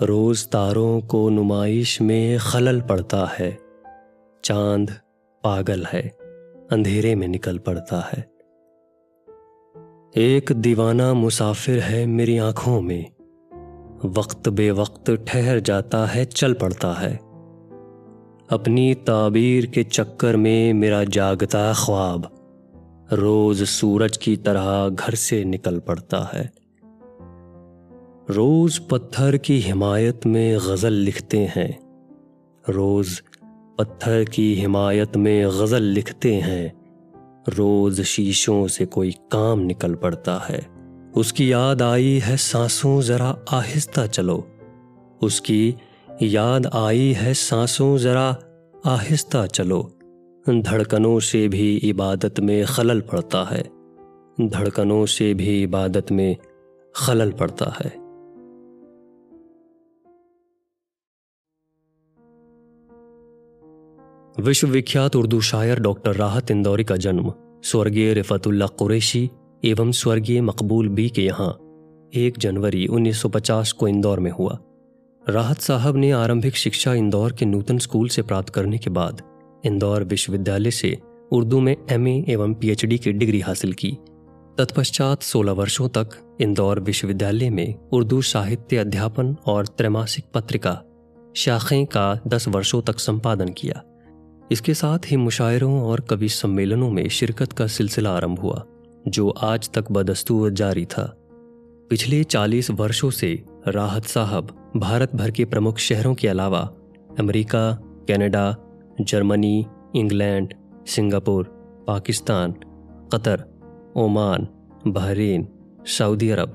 روز تاروں کو نمائش میں خلل پڑتا ہے۔ چاند پاگل ہے، اندھیرے میں نکل پڑتا ہے۔ ایک دیوانہ مسافر ہے میری آنکھوں میں۔ وقت بے وقت ٹھہر جاتا ہے، چل پڑتا ہے۔ اپنی تعبیر کے چکر میں میرا جاگتا خواب۔ روز سورج کی طرح گھر سے نکل پڑتا ہے۔ روز پتھر کی حمایت میں غزل لکھتے ہیں۔ روز پتھر کی حمایت میں غزل لکھتے ہیں۔ روز شیشوں سے کوئی کام نکل پڑتا ہے۔ اس کی یاد آئی ہے سانسوں ذرا آہستہ چلو۔ اس کی یاد آئی ہے سانسوں ذرا آہستہ چلو۔ دھڑکنوں سے بھی عبادت میں خلل پڑتا ہے۔ دھڑکنوں سے بھی عبادت میں خلل پڑتا ہے۔ وشو وکھیات اردو شاعر ڈاکٹر راحت اندوری کا جنم سورگیہ رفت اللہ قریشی ایوم سورگیہ مقبول بی کے یہاں ایک جنوری انیس سو پچاس کو اندور میں ہوا راحت صاحب نے آرمبک شکشا اندور کے نوتن اسکول سے پراپت کرنے کے بعد اندور وشو ودیالیہ سے اردو میں ایم اے ایوم پی ایچ ڈی کی ڈگری حاصل کی تتپشچات سولہ ورشوں تک اندور وشودیالیہ میں اردو ساہتیہ ادھیاپن اور تریماسک پترکا شاخیں کا دس ورشوں تک سمپادن کیا اس کے ساتھ ہی مشاعروں اور کبھی سمیلنوں میں شرکت کا سلسلہ آرمبھ ہوا، جو آج تک بدستور جاری تھا۔ پچھلے چالیس ورشوں سے راحت صاحب بھارت بھر کے پرمکھ شہروں کے علاوہ America, Canada, Germany, England, Singapore, Pakistan, Qatar, Oman, Bahrain, Saudi Arab,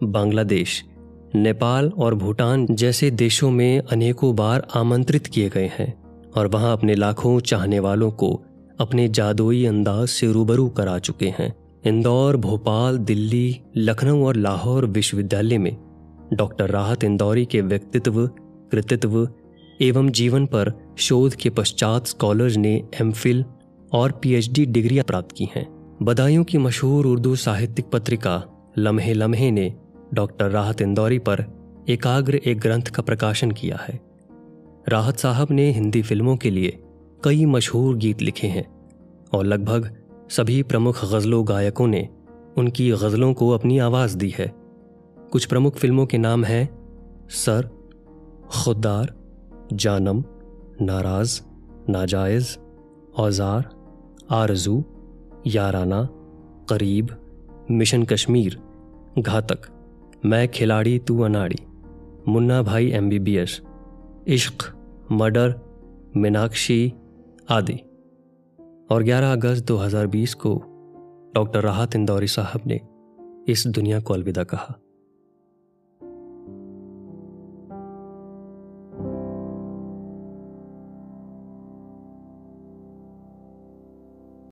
Bangladesh, Nepal اور بھوٹان جیسے دیشوں میں انیکوں بار آمنترت کیے گئے ہیں۔ اور وہاں اپنے لاکھوں چاہنے والوں کو اپنے جادوئی انداز سے روبرو کرا چکے ہیں۔ اندور، بھوپال، دلی، لکھنؤ اور لاہور وشو ودیالیہ میں ڈاکٹر راحت اندوری کے ویکتتو، کرتتو ایوم جیون پر شودھ کے پشچات اسکالرز نے ایم فل اور پی ایچ ڈی ڈگریاں پراپت کی ہیں۔ بدایوں کی مشہور اردو ساہتک پترکا لمحے لمحے نے ڈاکٹر راحت اندوری پر ایکاگر ایک گرنتھ کا پرکاشن کیا ہے۔ راحت صاحب نے ہندی فلموں کے لیے کئی مشہور گیت لکھے ہیں اور لگ بھگ سبھی پرمکھ غزلوں گائکوں نے ان کی غزلوں کو اپنی آواز دی ہے۔ کچھ پرمکھ فلموں کے نام ہیں سر، خوددار، جانم، ناراض، ناجائز، اوزار، آرزو یارانہ قریب، مشن کشمیر، گھاتک، میں کھلاڑی تو Anari, Munna Bhai M B B S, عشق مڈر، میناکشی آدی۔ اور گیارہ اگست دو ہزار بیس کو ڈاکٹر راحت اندوری صاحب نے اس دنیا کو الوداع کہا۔